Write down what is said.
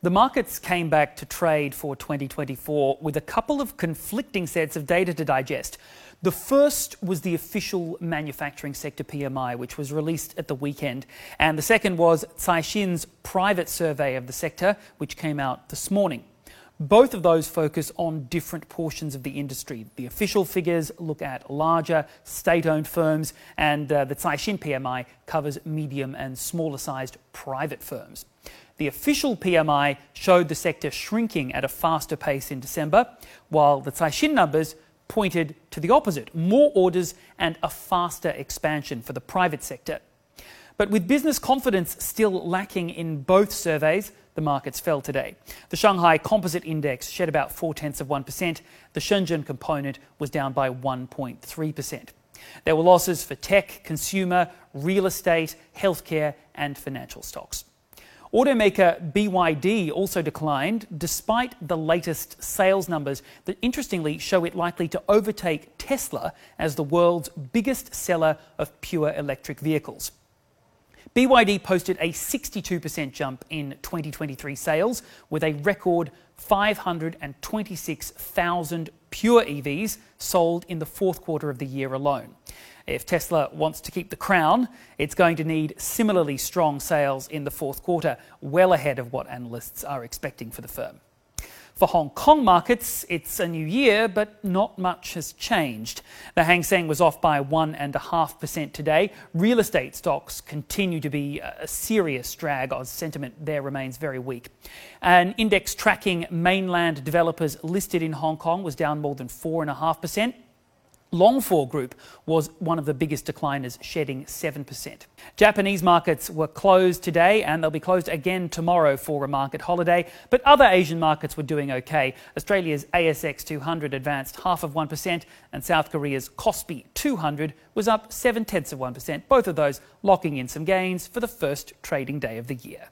The markets came back to trade for 2024 with a couple of conflicting sets of data to digest. The first was the official manufacturing sector PMI, which was released at the weekend. And the second was Tsai Caixin's private survey of the sector, which came out this morning. Both of those focus on different portions of the industry. The official figures look at larger state owned firms, and uh, the Caixin PMI covers medium and smaller sized private firms. The official PMI showed the sector shrinking at a faster pace in December, while the Caixin numbers pointed to the opposite more orders and a faster expansion for the private sector. But with business confidence still lacking in both surveys, the markets fell today. The Shanghai Composite Index shed about four tenths of 1%. The Shenzhen component was down by 1.3%. There were losses for tech, consumer, real estate, healthcare, and financial stocks. Automaker BYD also declined despite the latest sales numbers that interestingly show it likely to overtake Tesla as the world's biggest seller of pure electric vehicles. BYD posted a 62% jump in 2023 sales with a record 526,000 pure EVs sold in the fourth quarter of the year alone. If Tesla wants to keep the crown, it's going to need similarly strong sales in the fourth quarter, well ahead of what analysts are expecting for the firm. For Hong Kong markets, it's a new year, but not much has changed. The Hang Seng was off by 1.5% today. Real estate stocks continue to be a serious drag as sentiment there remains very weak. An index tracking mainland developers listed in Hong Kong was down more than 4.5%. Longfor Group was one of the biggest decliners, shedding 7%. Japanese markets were closed today and they'll be closed again tomorrow for a market holiday, but other Asian markets were doing okay. Australia's ASX 200 advanced half of 1%, and South Korea's Kospi 200 was up 7 tenths of 1%, both of those locking in some gains for the first trading day of the year.